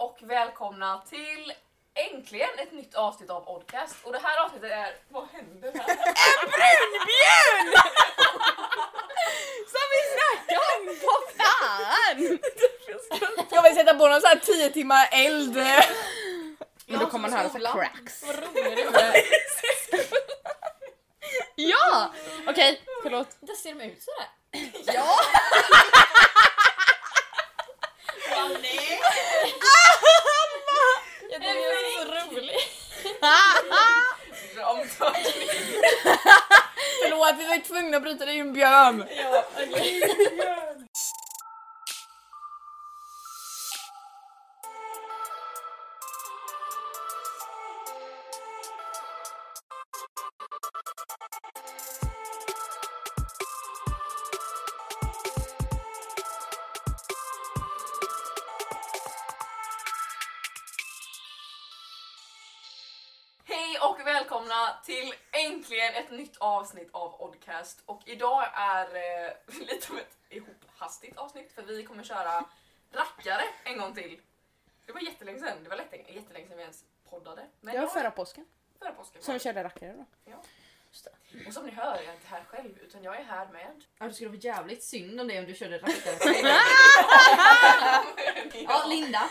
och välkomna till äntligen ett nytt avsnitt av Oddcast. Och det här avsnittet är... Vad händer här? Brunbjörn! Som vi snackade om! Vad fan! Jag vill sätta på någon sån här 10 timmar eld. Men då kommer man höra så här cracks. Vad rolig du är. Ja! Okej, förlåt. Där ser de ut sådär. Ja! Är så. Ramtagning. Förlåt, vi var tvungna att bryta, det är ju en björn. Ja, okej. Och välkomna till äntligen ett nytt avsnitt av Oddcast. Och idag är eh, lite av ett ihophastigt avsnitt för vi kommer köra rackare en gång till. Det var jättelänge sedan, det var lätt, jättelänge sedan vi ens poddade. Men Det var ja, förra påsken. förra påsken. Som vi körde rackare då. Och som ni hör är jag inte här själv utan jag är här med... Ja, det skulle vara jävligt synd om det om du körde rackare. ja, Linda.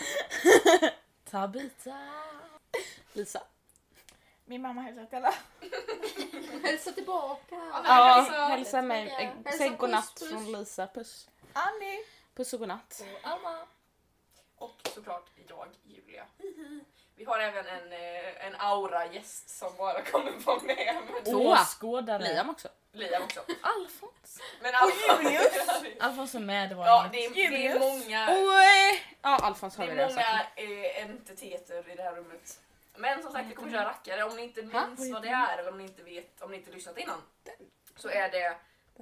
Tabita. Lisa. Min mamma hälsar till alla. Hälsa tillbaka. Ja, Ja, hälsa. hälsa mig. Hälsa, Eh, Säg puss, godnatt puss. från Lisa. Puss. Annie. Puss och godnatt. Och Alma. Och såklart jag, Julia. Vi har även en, eh, en aura-gäst som bara kommer vara med. Men Åh, skådare. Liam också. Liam också. Alfons. Men Alfons... Alfons är med, det var Ja, det är, det är Julius. många, Oj! Ja, Alfons det har vi är redan sagt. många eh, entiteter i det här rummet. Men som sagt, vi kommer köra rackare. Om ni inte minns vad det är eller om ni inte vet, om ni inte lyssnat innan. Så är det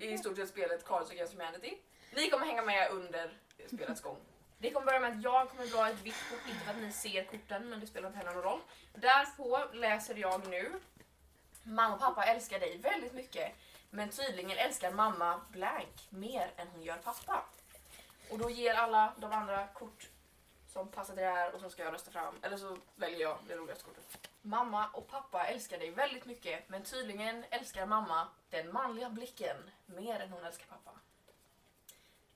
i stort sett spelet Cards Against Humanity. Ni kommer hänga med under spelets gång. Det kommer börja med att jag kommer dra ett vitt kort, inte för att ni ser korten men det spelar inte heller någon roll. Därpå läser jag nu Mamma och pappa älskar dig väldigt mycket men tydligen älskar mamma blank mer än hon gör pappa. Och då ger alla de andra kort som passar till det här och så ska jag rösta fram, eller så väljer jag det roligaste kortet. Mamma och pappa älskar dig väldigt mycket men tydligen älskar mamma den manliga blicken mer än hon älskar pappa.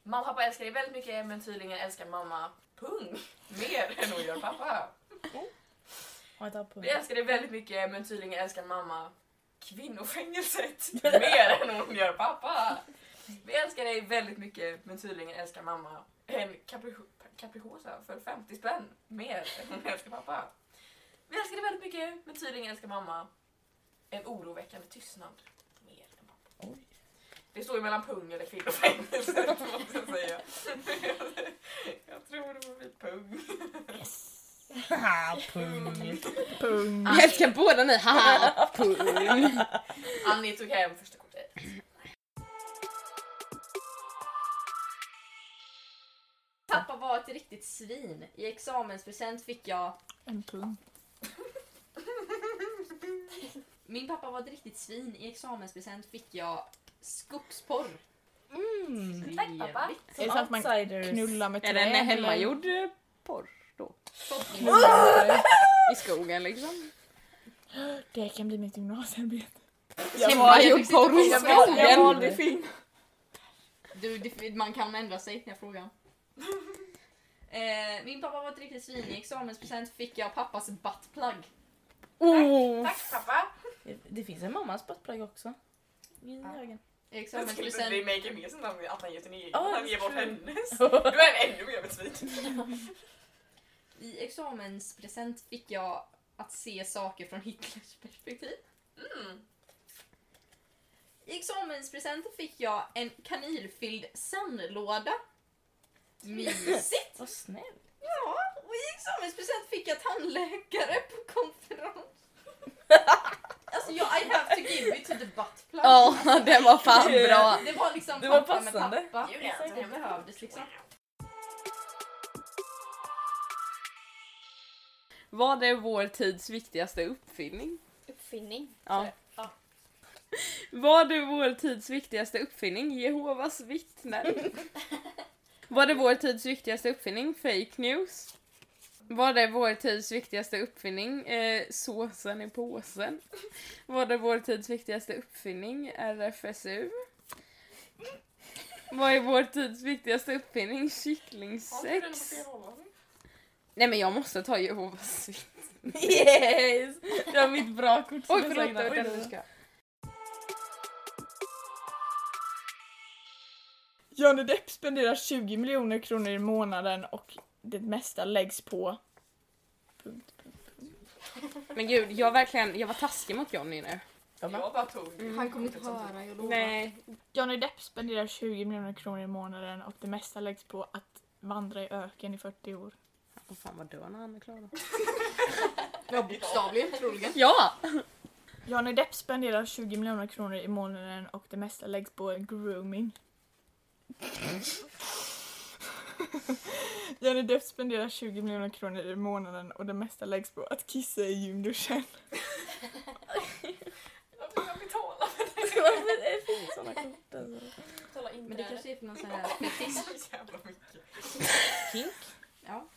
Mamma och pappa älskar dig väldigt mycket men tydligen älskar mamma pung mer än hon gör pappa. Vi älskar dig väldigt mycket men tydligen älskar mamma kvinnofängelset mer än hon gör pappa. Vi älskar dig väldigt mycket men tydligen älskar mamma en capri- capricciosa för 50 spänn mer än hon älskar pappa. Vi älskar dig väldigt mycket men tydligen älskar mamma en oroväckande tystnad mer än pappa. Oj. Det står ju mellan pung eller kvinnofängelse måste jag säga. Jag tror det får bli pung. Haha, pung. Pung. Jag älskar båda ni. Haha, pung. Annie tog hem första kortet. Riktigt svin. I examenspresent fick jag... En pung. Min pappa var ett riktigt svin. I examenspresent fick jag skogsporr. Mm. Tack, pappa. Är det så att man knullar med Är det en träd, eller? hemmagjord eh, porr då? I skogen liksom? Det kan bli mitt gymnasiearbete. Hemmagjord porr i Jag val- Jag skogen? valde film. Du, man kan ändra sig, jag frågar. Eh, min pappa var ett riktigt svin. I examenspresent fick jag pappas buttplug. Oh. Tack pappa! Det, det finns en mammas buttplug också. I Ja. inte examenspresent... remake mer som att han ger sin egen. Ja, han ger bort hennes. Du är ännu mer svin. I examenspresent fick jag att se saker från Hitlers perspektiv. Mm. I examenspresent fick jag en kanylfylld sandlåda. Mysigt! Vad snäll. Ja, och i examenspresent fick jag tandläkare på konferens. Alltså jag, I have to give it to the butt plug. Ja, den var fan bra. Det var liksom Det var pappa med passande. pappa. Julia, Det behövdes liksom. Vad är vår tids viktigaste uppfinning? Uppfinning. Ja. Ja. Vad är vår tids viktigaste uppfinning? Jehovas vittnen. Vad är vår tids viktigaste uppfinning? Fake news. Vad är vår tids viktigaste uppfinning? Eh, såsen i påsen. Vad är vår tids viktigaste uppfinning? RFSU. Vad är vår tids viktigaste uppfinning? Kycklingsex. Nej men jag måste ta Jehovas vittnen. Yes! Det var mitt bra kort. som Oj jag förlåt, sa det Johnny Depp spenderar 20 miljoner kronor i månaden och det mesta läggs på... Punkt, punkt, punkt. Men gud, jag verkligen, jag var taskig mot Johnny nu. Jag bara tog... Han kommer inte höra, jag lovar. Nej, Johnny Depp spenderar 20 miljoner kronor i månaden och det mesta läggs på att vandra i öken i 40 år. Åh fan vad dör när han är klar då. Ja, bokstavligen troligen. Ja! Johnny Depp spenderar 20 miljoner kronor i månaden och det mesta läggs på grooming. Johnny Depp spenderar 20 miljoner kronor i månaden och det mesta läggs på att kissa i gymduschen. Jag betalar för det finns såna kort alltså. Betala Men det kanske är för någon sån här fetisch. så jävla mycket. Kink? Ja.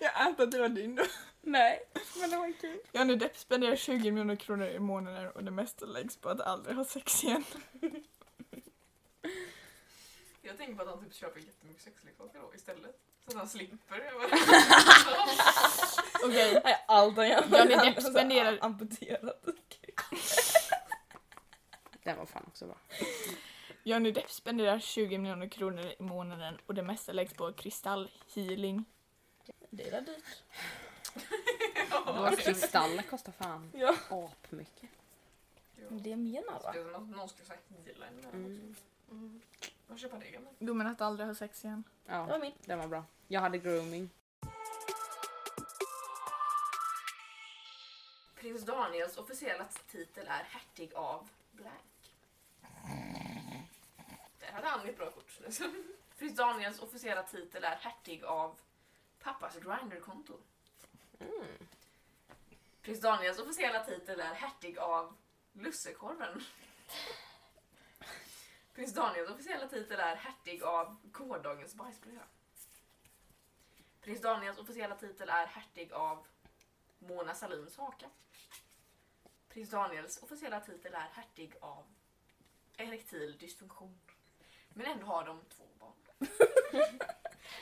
Jag antar att det var din då. Nej, men det var kul. Johnny Depp spenderar 20 miljoner kronor i månaden och det mesta läggs på att aldrig ha sex igen. Jag tänker på att han typ köper jättemycket sexleksaker då istället. Så att han slipper. Okej, Nej, allt han gör. Johnny Depp spenderar... amputerat. Den var fan också bra. Johnny Depp spenderar 20 miljoner kronor i månaden och det mesta läggs på kristallhealing. Det är dyrt. Våra kristaller kostar fan Ja. apmycket. Det menar va? Någon ska säga heala en Mm. Mm. Vad köpa det gamla? Domen att aldrig ha sex igen. Ja, Det var min. den var bra. Jag hade grooming. Prins Daniels officiella titel är hertig av blank. Där hade han ett bra kort. Prins Daniels officiella titel är hertig av pappas Grindr-konto. Mm. Prins Daniels officiella titel är hertig av lussekorven. Prins Daniels officiella titel är hertig av gårdagens bajsblöja. Prins Daniels officiella titel är hertig av Mona Sahlins haka. Prins Daniels officiella titel är hertig av erektil dysfunktion. Men ändå har de två barn.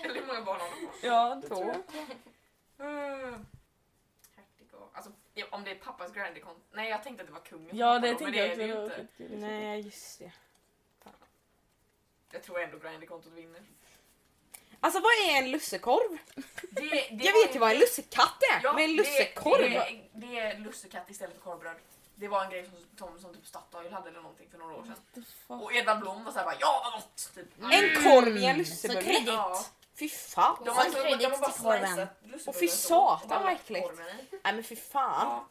Eller hur många barn har de? Ja, det Två. tror jag. Uh, hertig av... Alltså, om det är pappas grindr-konto. Nej, jag tänkte att det var kungens Ja, det tänkte jag är det ju också. Nej, just det. Jag tror ändå grindr-kontot vinner. Alltså vad är en lussekorv? Det, det Jag vet ju vad en lussekatt är, Ja, men en det- lussekorv? Det, är- det är lussekatt istället för korvbröd. Det var en grej som, som, som typ Statoil hade eller någonting för några år sedan. Och Edvard Blom var såhär bara ja vad gott! Typ. En korv i en Så lussebulle? kredit. Ja. Fy fan! De Och har, har bara till korven. Och fy så, satan, vad äckligt. Nej men fy fan.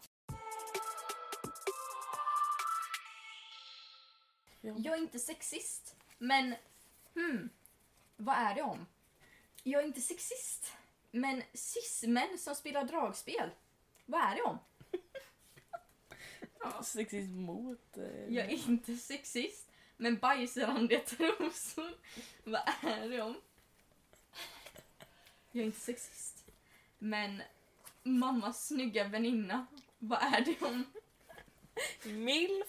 Ja. Jag är inte sexist, men hmm, vad är det om? Jag är inte sexist, men cis-män som spelar dragspel, vad är det om? Sexist mot... eh, Jag är inte sexist, men bajsrandiga trosor, vad är det om? Jag är inte sexist, men mammas snygga väninna, vad är det om? Milf.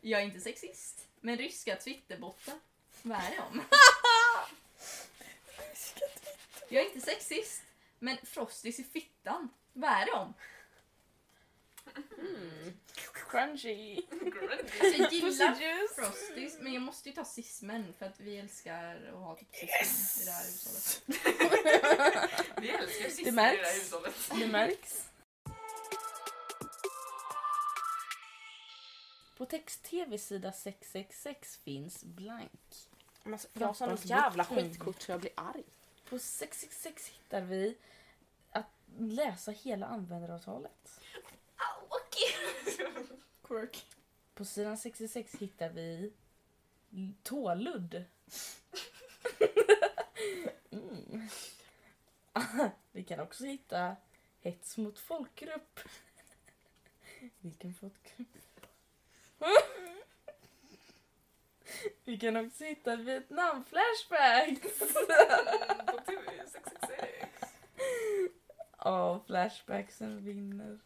Jag är inte sexist, men ryska twitterbottar, vad är det om? Jag är inte sexist, men frostis i fittan, vad är det om? Mm. Crunchy. Alltså jag gillar juice. frostis, men jag måste ju ta cismen för att vi älskar att ha typ cismen i det här hushållet. Vi älskar sist i Det där hushållet. Det märks. På text-tv-sida 666 finns blank. Men alltså, jag har Pappas jävla skitkort så jag blir arg. På 666 hittar vi att läsa hela användaravtalet. Au, okej. Quirk. På sidan 66 hittar vi tåludd. mm. Vi kan också hitta hets mot folkgrupp. Vilken folkgrupp? Vi kan också hitta Vietnam-flashbacks. På TV 666. Ja, flashbacksen vinner.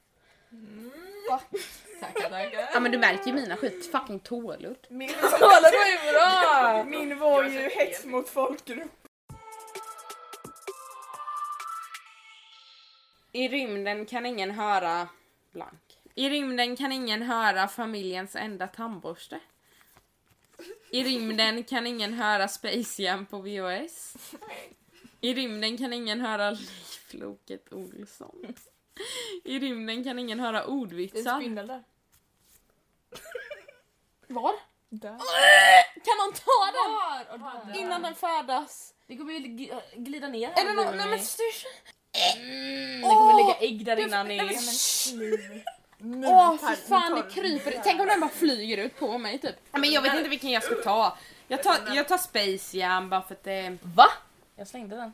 Tackar, tackar. Ja men du märker ju mina skit fucking tåludd. Min, det var ju bra! min var ju hets mot folkgrupp. I rymden kan ingen höra blank. I rymden kan ingen höra familjens enda tandborste. I rymden kan ingen höra Space Jam på VHS. I rymden kan ingen höra Leif Loket Olsson. I rymden kan ingen höra Det är en ordvitsar. spindel där. Var? Där. Kan någon ta den? Var? Och där. Innan den färdas? Det kommer ju gl- glida ner här någon, nu. nej men styr Det kommer lägga ägg där innan nej, men- Nu Åh tar- för fan tar det kryper. Tänk om den bara flyger ut på mig typ. Men jag vet inte vilken jag ska ta. Jag tar, jag tar Space Jam bara för att det... Va? Jag slängde den.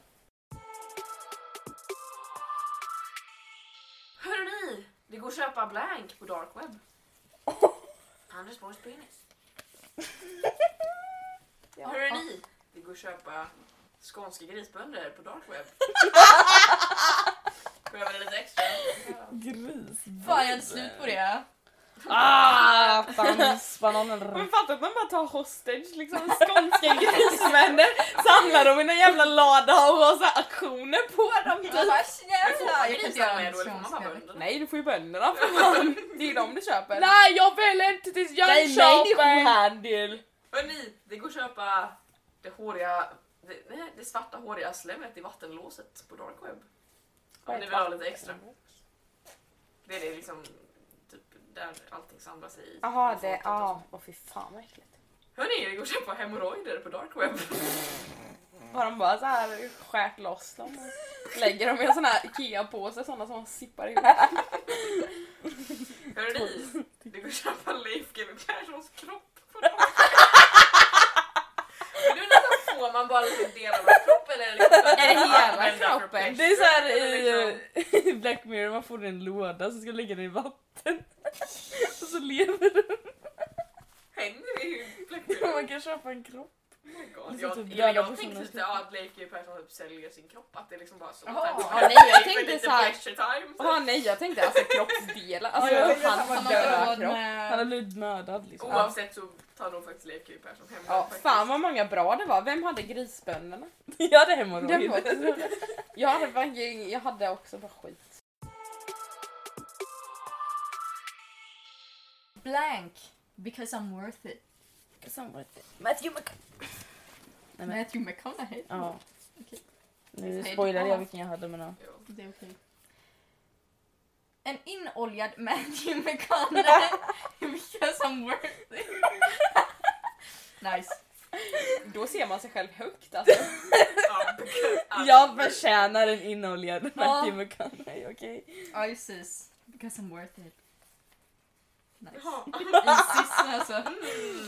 Hörrni! Det går att köpa blank på dark web. Anders Borgs penis. Hörrni! Det går att köpa skånska grisbönder på dark web. Behöver det lite extra? Gris. Fan, jag hade slut på det. Ah! Bananer. Men fatta att man bara tar hostage liksom skånska grisvänner, samlar dem i en jävla lada och har så här aktioner på dem Jag typ. bara, snälla, jag kan inte göra en då eller får man bara skånska. bönder? Nej du får ju bönderna för fan. Det är ju dem du köper. Nej, jag vill inte till Jönköping. människohandel! Hörrni! Det går att köpa det håriga, det, nej, det svarta håriga slemmet i vattenlåset på dark web. Om ni vill ha lite extra. Det är det liksom typ där allting samlas i. Jaha det, ja. Åh fy fan vad äckligt. Hörni, det går att köpa hemorrojder på dark web. Har de bara så här skärt loss dem och lägger dem i en sån här IKEA-påse, såna som sippar ihop. Hörni, det går att köpa Leif GW Perssons kropp på dark web. Men du får man bara lite delar av kroppen eller liksom Är det hela kroppen? Det är såhär liksom- i Black Mirror, man får en låda så ska lägga den i vatten. Och så lever den. Händer det i Black Mirror? Man kan köpa en kropp. Oh my God. Är Jag, typ jag, jag tänkte lite ja, att Leif GW Persson typ säljer sin kropp, att det liksom bara så. Att- Ja, nej, jag tänkte lite så här- pleasure time. så. Jaha nej jag tänkte alltså kroppsdelar, alltså Ja, jag Han råd kropp. Han har blivit mördad liksom. Oavsett så tar nog faktiskt Leif GW Persson hem Ja, faktiskt. fan vad många bra det var. Vem hade grisbönderna? Jag hade hemorrojder. var- Jag hade, jag hade också bara skit. Blank. Because I'm worth it. Matthew Mc... Nej, men, Matthew McConaughey. ja. Okej. Nu spoilade jag Ja. vilken jag hade men ja. Det är okej. En inoljad Matthew McConaughey. because I'm worth it. nice. Då ser man sig själv högt alltså. Ja, because- Jag förtjänar en inoljad Matthew McConaughey, okej? Isis. Because I'm worth it. Nice. Jaha. Isis alltså.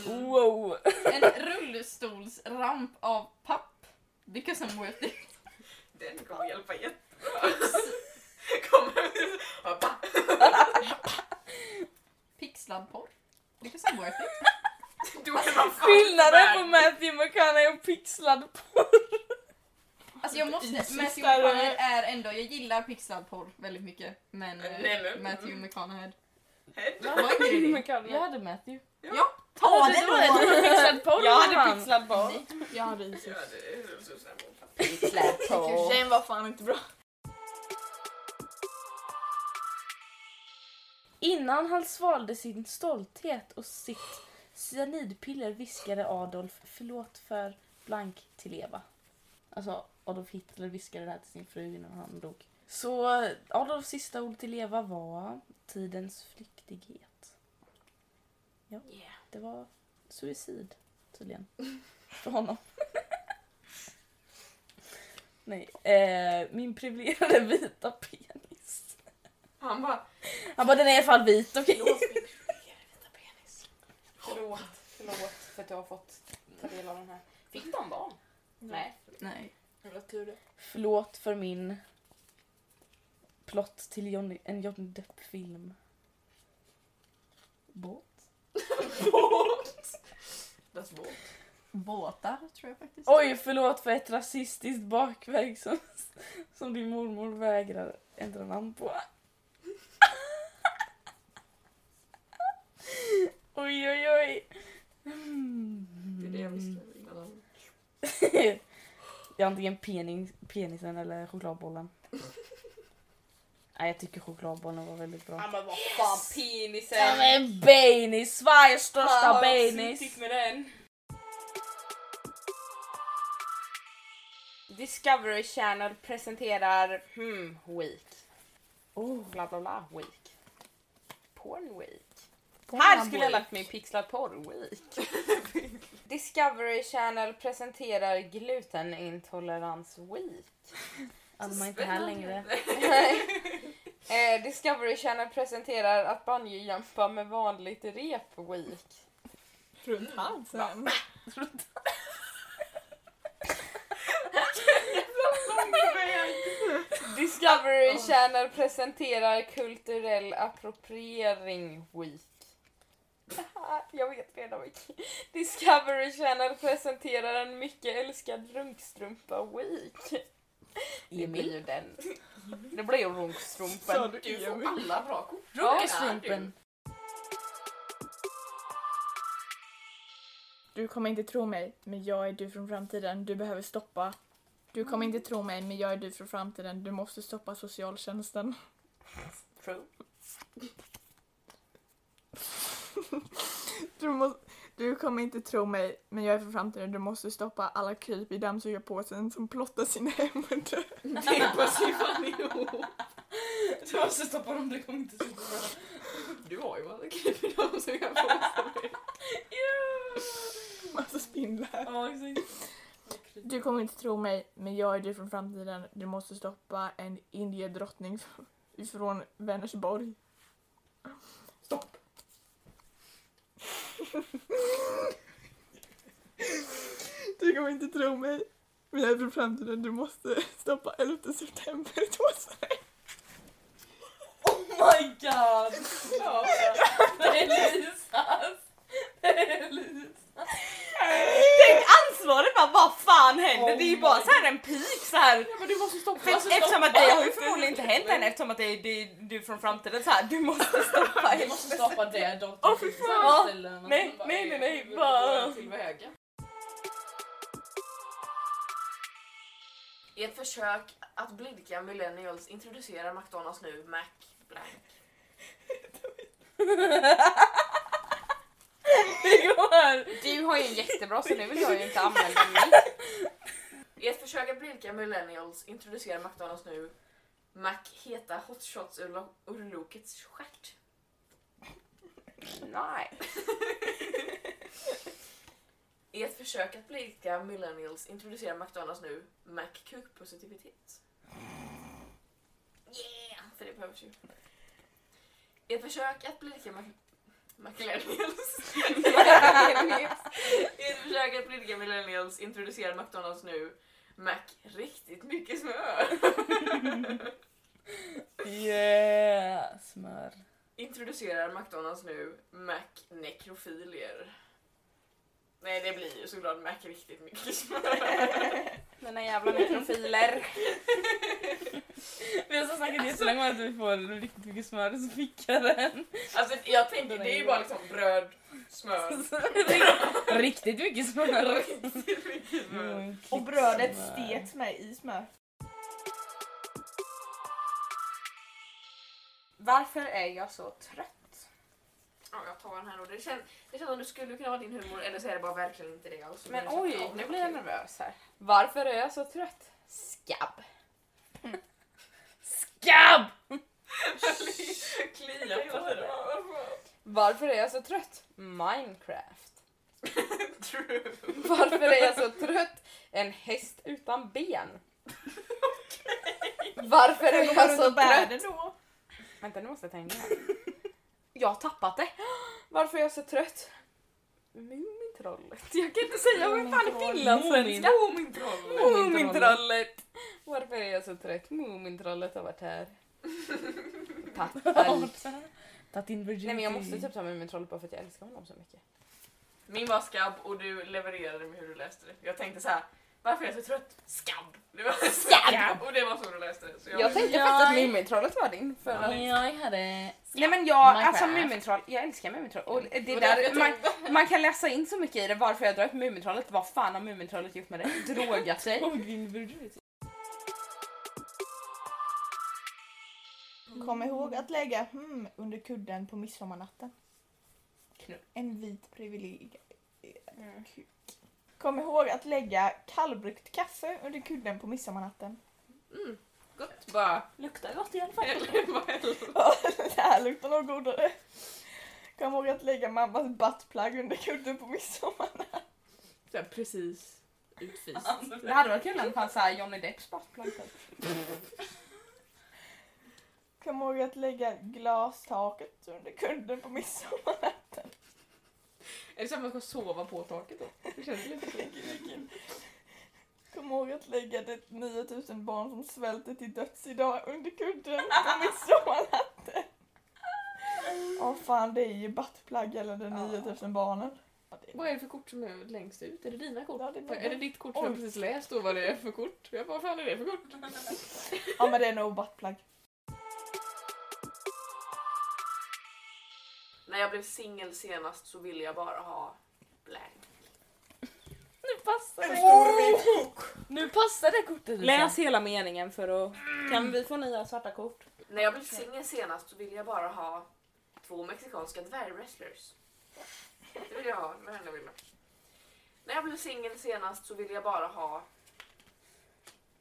Wow! En rullstolsramp av papp. Because I'm worth it. Den kommer hjälpa jättebra. Kommer... Pixlad porr. Because I'm worth it. Skillnaden på. Matthew McConaughey och pixlad porr. Alltså jag måste, Matthew McConaughey är ändå, jag gillar pixlad porr väldigt mycket. Men eh, Nej, men- Matthew McConaughey. Head. Vad är det? McConaughey. Jag hade Matthew. Ja, ta det då! Pixlad porr Jag hade pixlad porr. Jag hade Isis. Ja, det är så snäll mot. Pixlad porr. Den var fan inte bra. Innan han svalde sin stolthet och sitt cyanidpiller viskade Adolf förlåt för blank till Eva. Alltså Adolf Hitler viskade det här till sin fru innan han dog. Så Adolfs sista ord till Eva var tidens flyktighet. Ja, Yeah. det var suicid tydligen. För honom. Nej, eh, min privilegierade vita penis. Han bara, Han bara den är i alla fall vit, okej? förlåt min vita penis. Förlåt, förlåt för att du har fått ta del av den här. Fick de barn? Nej. Nej. Jävla tur det. Förlåt för min plott till Johnny, en Johnny Depp-film. Båt? Das Boot. Båtar tror jag faktiskt. Oj, förlåt för ett rasistiskt bakverk som, som din mormor vägrar ändra namn på. Oj, oj, oj. Mm. Det är det jag visste innan. Det är antingen penis, penisen eller chokladbollen. Nej, jag tycker chokladbollen var väldigt bra. Ja men vad fan penisen! Ja men Baileys, Sveriges största Baileys. suttit med den. Discovery Channel presenterar hmm, Week. Oh. Bla bla bla Week. Porn Week. Porn Här skulle jag lagt mig pixlad porr Week. Discovery Channel presenterar glutenintolerans Week. Man inte här längre. eh, Discovery Channel presenterar att bungyjumpa med vanligt rep Week. Runt halsen. Discovery Channel presenterar kulturell appropriering Week. Jag vet redan vilken. Discovery Channel presenterar en mycket älskad runkstrumpa Week. Det blir ju den. Det blir ju runkstrumpen. du Du får Emil? alla bra kort. Runkestrumpen. Du kommer inte tro mig, men jag är du från framtiden. Du behöver stoppa. Du kommer inte tro mig, men jag är du från framtiden. Du måste stoppa socialtjänsten. True. Du, må, du kommer inte tro mig, men jag är från framtiden. Du måste stoppa alla kryp i dammsugarpåsen som plottar sina dör. Det passar ju fan ihop. Du måste stoppa dem, det kommer inte bra. Du har ju massa kryp i dem som jag får Massa spindlar. Ja, exakt. Du kommer inte tro mig, men jag är du från framtiden. Du måste stoppa en indiedrottning från Vänersborg. Du kommer inte tro mig, men jag är från framtiden. Du måste stoppa 11 september i Tåsarna. Oh my god! Det är Lisas! Det är Lisas! Tänk ansvaret bara, vad fan händer? Det är ju bara så här en pik så här. Men du måste stoppa. För eftersom att det har ju förmodligen inte hänt än eftersom att det är, det är du från framtiden så här. Du måste stoppa Vi måste stoppa det dock. Åh, fy fan. Nej, nej, nej, nej, bara... I ett försök att blidka millennials introducerar McDonalds nu Mac Blank. Du har ju en jättebra så nu vill jag ju inte använda min. I ett försök att blidka millennials introducerar McDonalds nu Mac heta hotshots ur, lo- ur Lokets stjärt. Nej. I ett försök att blidka millennials introducerar McDonalds nu Mac kukpositivitet. Yeah! För det behövs ju. I ett försök att blidka Mac... McLennials. I ett försök att blidka millennials introducerar McDonalds nu Mac riktigt mycket smör. Yeah! Smör. Introducerar McDonalds nu Mac nekrofilier. Nej, det blir ju såklart Mac riktigt mycket smör. Mina jävla mikrofiler. Vi har så snackat jättelänge om att vi får riktigt mycket smör så fick jag den. Alltså jag tänker, det är ju bara liksom bröd, smör. Riktigt mycket smör. Riktigt mycket smör. Och brödet steks med i smör. Varför är jag så trött? Ja, jag tar den här då. Det känns, det känns som det skulle kunna vara din humor eller så är det bara verkligen inte det alls. Men oj, nu blir jag nervös här. Varför är jag så trött? Skabb. Skabb! Klia på det. Varför är jag så trött? Minecraft. True. Varför är jag så trött? En häst utan ben. Varför är jag så trött? Vänta, nu måste jag tänka. Jag har tappat det. Varför är jag så trött? Mumintrollet. Jag kan inte säga vad fan är finlandssvenska. Mumintroll. Mumintrollet. Varför är jag så trött? Mumintrollet har varit här. Allt. Tagit in virginity. Nej men jag måste typ ta Mumintrollet bara för att jag älskar honom så mycket. Min var skabb och du levererade med hur du läste det. Jag tänkte så här. Varför är jag så trött? Skabb! Det var skabb! Och det var så du läste. Så jag, Jag tänkte Jag- faktiskt att Mumintrollet var din. För att... Men jag hade... Nej men jag, Minecraft. alltså Mumintroll, jag älskar Mumintroll. Och det Och därför där, man, man kan läsa in så mycket i det varför jag drar upp Mumintrollet. Vad fan har Mumintrollet gjort med det? Drogat sig? Kom ihåg att lägga hmm under kudden på midsommarnatten. Knull. En vit privilegierad kuk. Kom ihåg att lägga kallbryggt kaffe under kudden på midsommarnatten. Mm, gott bara. Luktar gott i alla fall. Det? här luktar nog godare. Kom ihåg att lägga mammas buttplug under kudden på midsommarnatten. Så här Precis utfist. Det hade varit kul om det fanns såhär Johnny Depps buttplug. Kom ihåg att lägga glastaket under kudden på midsommarnatten. Är det så att man ska sova på taket då? Det känns lite så. Kom ihåg att lägga det 9000 barn som svälter till döds idag under kudden på midsommarnatten. Åh fan, det är ju buttplug eller de 9000 barnen. Det Vad är det för kort som är längst ut? Är det dina kort? Ja, det är är det ditt kort som jag precis läst då vad det är för kort? Jag bara, vad fan är det för kort? Ja men det är nog buttplug. När jag blev singel senast så ville jag bara ha blank. Nu passar det. Nu passar det kortet. Läs hela meningen för att... Kan vi få nya svarta kort? När jag blev singel senast så ville jag bara ha två mexikanska dvärgwrestlers. Det vill jag ha, det var det enda jag ville. När jag blev singel senast så ville jag bara ha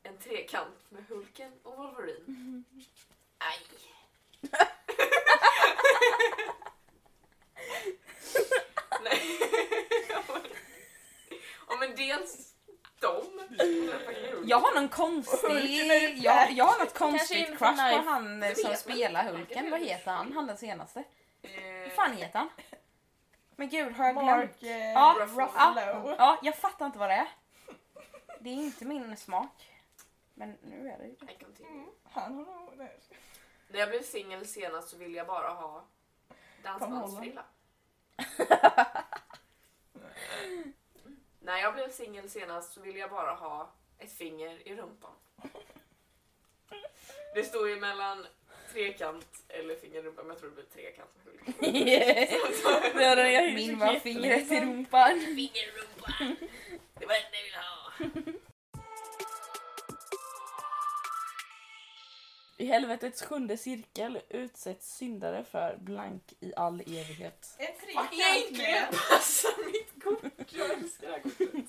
en trekant med Hulken och Wolverine. Aj. Nej. Ja men dels dem. Jag har någon konstig... Jag, jag har något konstigt crush på han eh, som spelar Hulken. Vad heter han? Han den senaste. Eh, Vad fan heter han? Men gud, har jag glömt? Mark eh, Ja, Ruffalo. Ja, jag fattar inte vad det är. Det är inte min smak. Men nu är det ju det. Mm, Han har nog... När jag blev singel senast så ville jag bara ha dansbandsfrilla. När jag blev singel senast så ville jag bara ha ett finger i rumpan. Det står ju mellan trekant eller finger i rumpan, men jag tror det blir trekant den jag Min var fingret i rumpan. Finger i rumpan! Det var det jag ville ha. I helvetets sjunde cirkel utsätts syndare för blank i all evighet. En trekant med... passar mitt kort. Jag älskar det här kortet.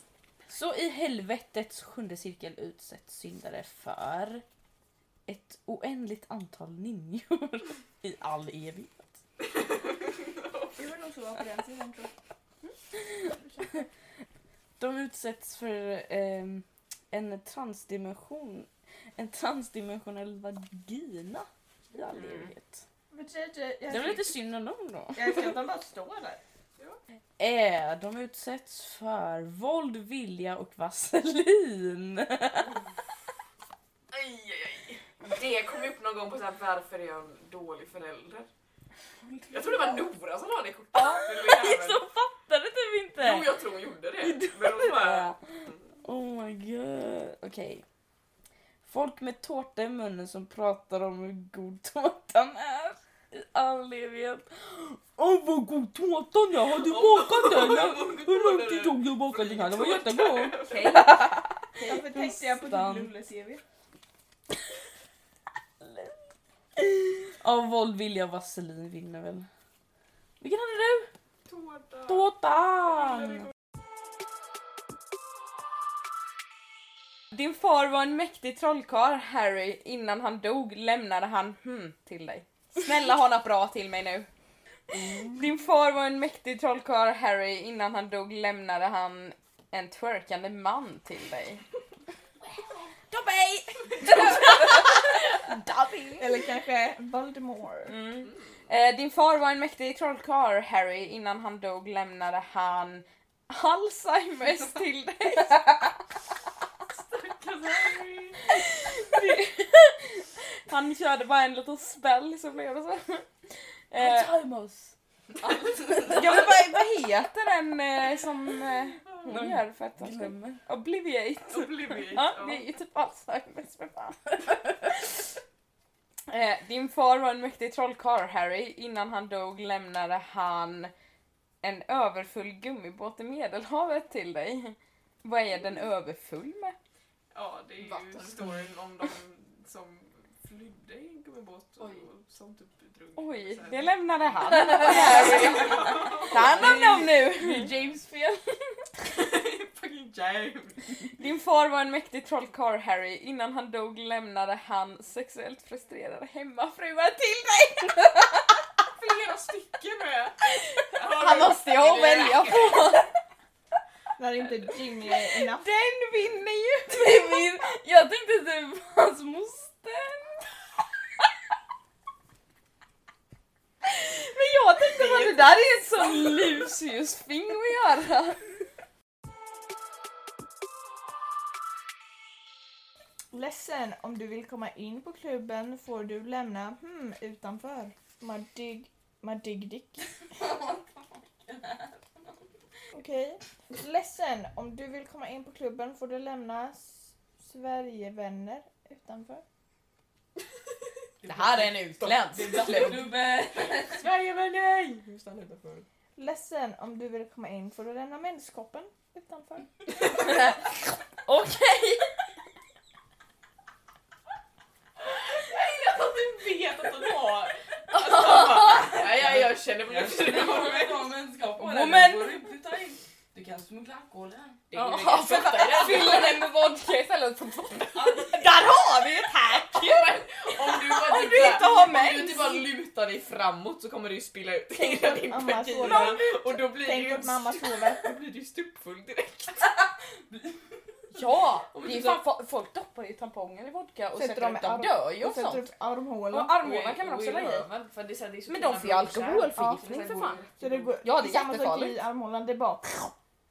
Så i helvetets sjunde cirkel utsätts syndare för ett oändligt antal ninjor i all evighet. Det var nog så på den sidan tror jag. De utsätts för ehm, en transdimension, en transdimensionell vagina i all Mm. evighet. Det, det, är väl lite synd om dem då? jag älskar att de bara står där. Äh, de utsätts för våld, vilja och vaselin. Aj, aj, aj. Det kom upp någon gång på så här, varför är jag en dålig förälder? Jag tror det var Nora som la det kortet. Eller Så fattade typ inte! Jo, jag tror hon gjorde det. Men hon bara... Oh my god. Okej. Folk med tårta i munnen som pratar om hur god tårtan är. I all evighet. Åh vad god tårtan jag hade bakat den! Hur lång tid tog det att baka den här? Den var jättegod. Varför tänkte jag på din Lulle-CV? Av våld, vilja och vaselin vinner väl. Vilken hade du? Tårta. Tårtan! Din far var en mäktig trollkarl, Harry. Innan han dog lämnade han hmm till dig. Snälla ha något bra till mig nu. Din far var en mäktig trollkarl, Harry. Innan han dog lämnade han en twerkande man till dig. Dobby! Dobby! Eller kanske Voldemort. Mm. Eh, din far var en mäktig trollkarl, Harry. Innan han dog lämnade han Alzheimers till dig. Han körde bara en liten spell så blev det så. Eh, Timers! Ja men vad, vad heter den eh, som eh, hon gör för att Glömmer. Obliviate. Obliviate. Ja, det är ju typ Alzheimers för fan. Eh, Din far var en mäktig trollkarl Harry. Innan han dog lämnade han en överfull gummibåt i medelhavet till dig. Vad är den överfull med? Ja, det är ju Vatten. storyn om de som flydde i en gummibåt och Oj. som typ drog. Oj, det lämnade han. Ta hand om dem nu! James fel. Fucking James. Din far var en mäktig trollkarl Harry. Innan han dog lämnade han sexuellt frustrerade hemmafruar till dig. Flera stycken med. Han måste ju välja på. När inte Jimmy är enough. Den vinner ju! Min, jag tänkte typ hans moster. Men jag tänkte att det där är ett sån Lucius-fing att göra. Ledsen, om du vill komma in på klubben får du lämna hmm utanför. Madig... Madigdick. Okej. Ledsen, om du vill komma in på klubben får du lämna S- Sverigevänner utanför. Det här är en utländsk klubb. Klubben. Sverigevänner! Nu stannar utanför. Ledsen, om du vill komma in får du lämna menskoppen utanför. Okej. Att du vet att de har... Alltså, bara, ja, ja, jag känner på Jag känner mig om vänskap. Woman. Du. Du kan smuggla alkohol här. Det är ju Ja, i den. Fylla den med vodka istället. Där har vi ett hack! Om du bara Om typ du inte har Om mens. du inte bara lutar dig framåt så kommer det ju spilla ut hela din mamma vagina och då blir Tänk ju att mamma sover. då blir det ju stupfull direkt. Ja! Om Det är du fan, fo- folk doppar ju tamponger i vodka och Sätter sätter dem dem. arm- dör ju Och och sätter sånt. upp armhålan. Och armhålan kan man också lägga i. För det är så är Men de får ju alkoholförgiftning Ja, för fan. Så det går, Ja, det är samma sak jättefarligt. i armhålan, det bara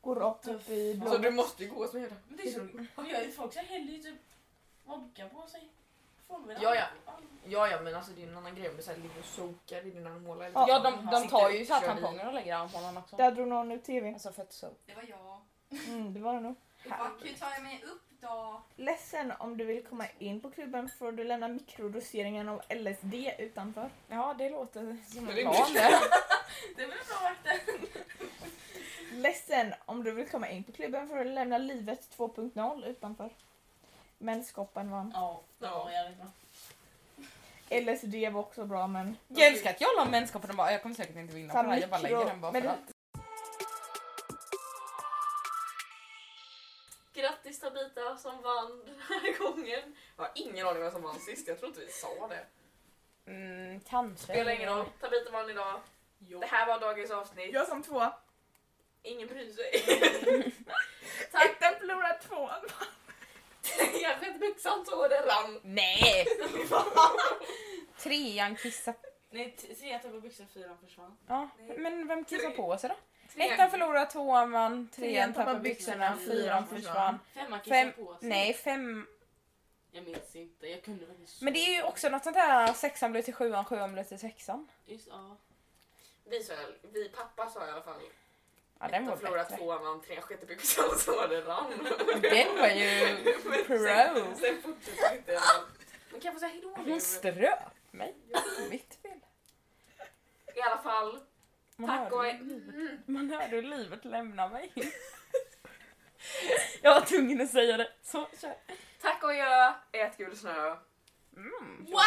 går rakt upp i Så blodet. du måste ju gå som en jävla... Men det är så Och jag, folk så häller ju typ vodka på sig. Ja, ja. Ja, ja, men alltså det är en annan grej om du så ligger och sokar i din armhåla. eller Ja, Ja, så. de, de tar ju så i. tamponger och lägger i armhålan också. Där drog någon ut tvn. Alltså fett så. Det var jag. Mm, det var det nog. Hur tar jag mig upp då? Ledsen, om du vill komma in på klubben får du lämna mikrodoseringen av LSD utanför. Ja, det låter som Det en plan det. Det väl bra vakter. Ledsen, om du vill komma in på klubben får du lämna livet 2.0 utanför. Menskoppen vann. Ja, det var jävligt bra. LSD var också bra men... Jag älskar att jag la mänskoppen och bara, jag kommer säkert inte vinna på det här, jag bara lägger den bara för att. Grattis Tabita som vann den här gången. Jag har ingen aning vem som vann sist, jag tror inte vi sa det. Mm, kanske. Spelar ingen roll, Tabita vann idag. Det här var dagens avsnitt. Jag som två. Ingen bryr sig. Tack! Ettan förlorar två. Jag vet byxan så det rann. Nej! Trean kissar. Nej, t- tre tappade byxor, fyran försvann. Ja, men vem kissar på sig då? Ettan förlorar, tvåan vann, trean Trean tappar byxorna, fyran försvann. Femman kissade Fem, på sig. nej fem. Jag minns inte, jag kunde faktiskt. Men det är ju också något sånt där, sexan blir till sjuan, sjuan blir till sexan. Just, ja. Vi, sa, vi pappa sa i alla fall. Ja, den var Ettan förlorade tvåan trean sket i byxan så det rann. Den var ju pro. Sen, sen fortsatte inte. Men kan jag få säga hejdå nu? Hon ströp mig. Mitt fel. I alla fall, Man tack och... Mm. man hörde hur livet lämnar mig. Jag var tvungen att säga det. Så, kör. Tack och adjö, ät gul snö. Mm. Wow!